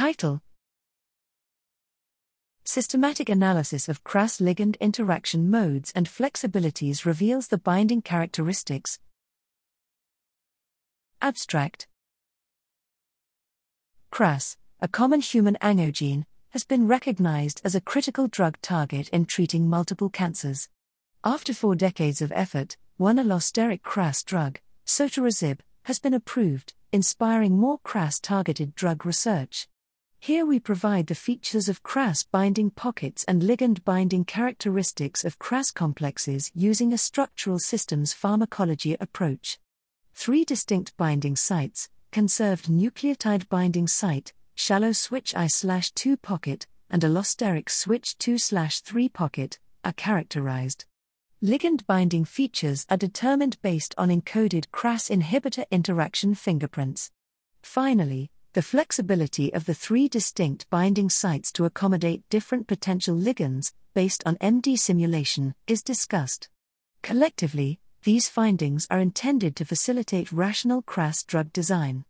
Title Systematic analysis of KRAS ligand interaction modes and flexibilities reveals the binding characteristics. Abstract KRAS, a common human oncogene, has been recognized as a critical drug target in treating multiple cancers. After four decades of effort, one allosteric KRAS drug, sotorasib, has been approved, inspiring more KRAS targeted drug research. Here we provide the features of KRAS binding pockets and ligand binding characteristics of KRAS complexes using a structural systems pharmacology approach. Three distinct binding sites, conserved nucleotide binding site, shallow switch I/2 pocket, and a allosteric switch 2/3 pocket, are characterized. Ligand binding features are determined based on encoded KRAS inhibitor interaction fingerprints. Finally, the flexibility of the three distinct binding sites to accommodate different potential ligands, based on MD simulation, is discussed. Collectively, these findings are intended to facilitate rational KRAS drug design.